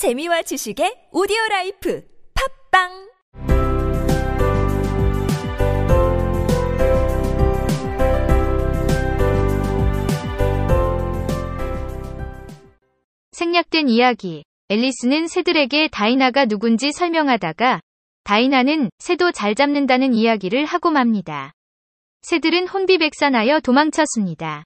재미와 지식의 오디오 라이프 팝빵 생략된 이야기. 앨리스는 새들에게 다이나가 누군지 설명하다가 다이나는 새도 잘 잡는다는 이야기를 하고 맙니다. 새들은 혼비백산하여 도망쳤습니다.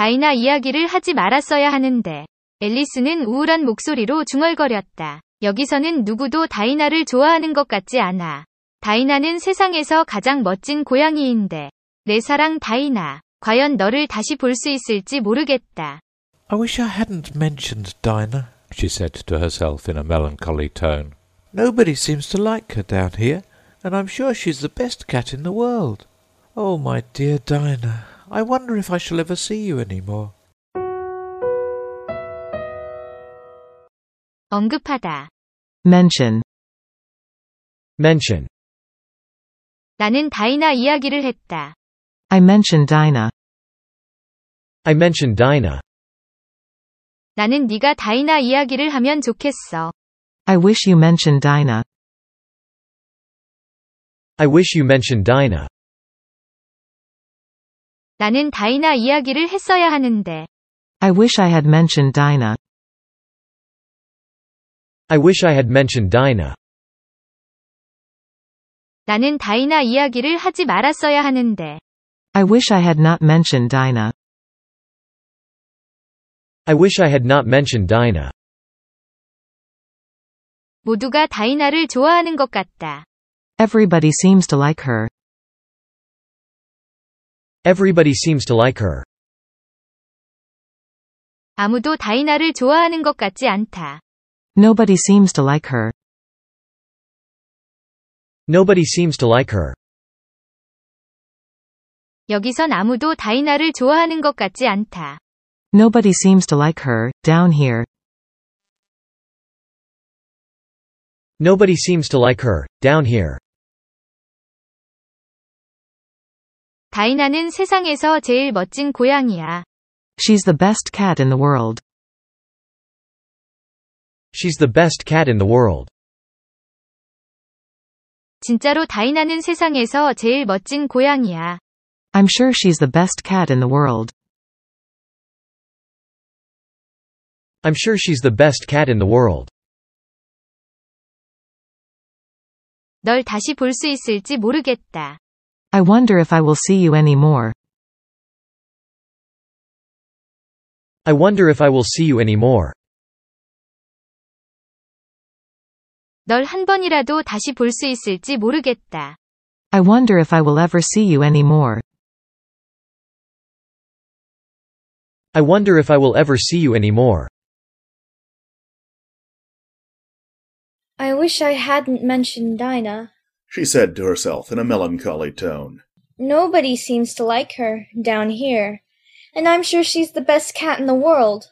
다이나 이야기를 하지 말았어야 하는데 앨리스는 우울한 목소리로 중얼거렸다. 여기서는 누구도 다이나를 좋아하는 것 같지 않아. 다이나는 세상에서 가장 멋진 고양이인데 내 사랑 다이나. 과연 너를 다시 볼 수 있을지 모르겠다. I wish I hadn't mentioned Dinah, she said to herself in a melancholy tone. Nobody seems to like her down here, and I'm sure she's the best cat in the world. Oh, my dear Dinah, I wonder if I shall ever see you any more. 언급하다. mention, mention, 나는 다이나 이야기를 했다. I mentioned Dinah. I mentioned Dinah. 나는 네가 다이나 이야기를 하면 좋겠어. I wish you mentioned Dinah. I wish you mentioned Dinah. 나는 다이나 이야기를 했어야 하는데. I wish I had mentioned Dinah. I wish I had mentioned Dinah. 나는 다이나 이야기를 하지 말았어야 하는데. I wish I had not mentioned Dinah. I wish I had not mentioned Dinah. 모두가 다이나를 좋아하는 것 같다. Everybody seems to like her. Everybody seems to like her. 아무도 다이나를 좋아하는 것 같지 않다. Nobody seems to like her. Nobody seems to like her. 여기선 아무도 다이나를 좋아하는 것 같지 않다. Nobody seems to like her, down here. Nobody seems to like her, down here. 다이나는 세상에서 제일 멋진 고양이야. She's the best cat in the world. She's the best cat in the world. 진짜로 다이나는 세상에서 제일 멋진 고양이야. I'm sure she's the best cat in the world. I'm sure she's the best cat in the world. 널 다시 볼 수 있을지 모르겠다. I wonder if I will see you any more. I wonder if I will see you anymore. 널 한 번이라도 다시 볼 수 있을지 모르겠다. I wonder if I will ever see you any more. I wonder if I will ever see you anymore. I wish I hadn't mentioned Dinah. she said to herself in a melancholy tone. Nobody seems to like her, down here, and I'm sure she's the best cat in the world.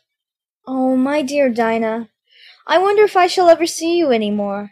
Oh, my dear Dinah, I wonder if I shall ever see you any more.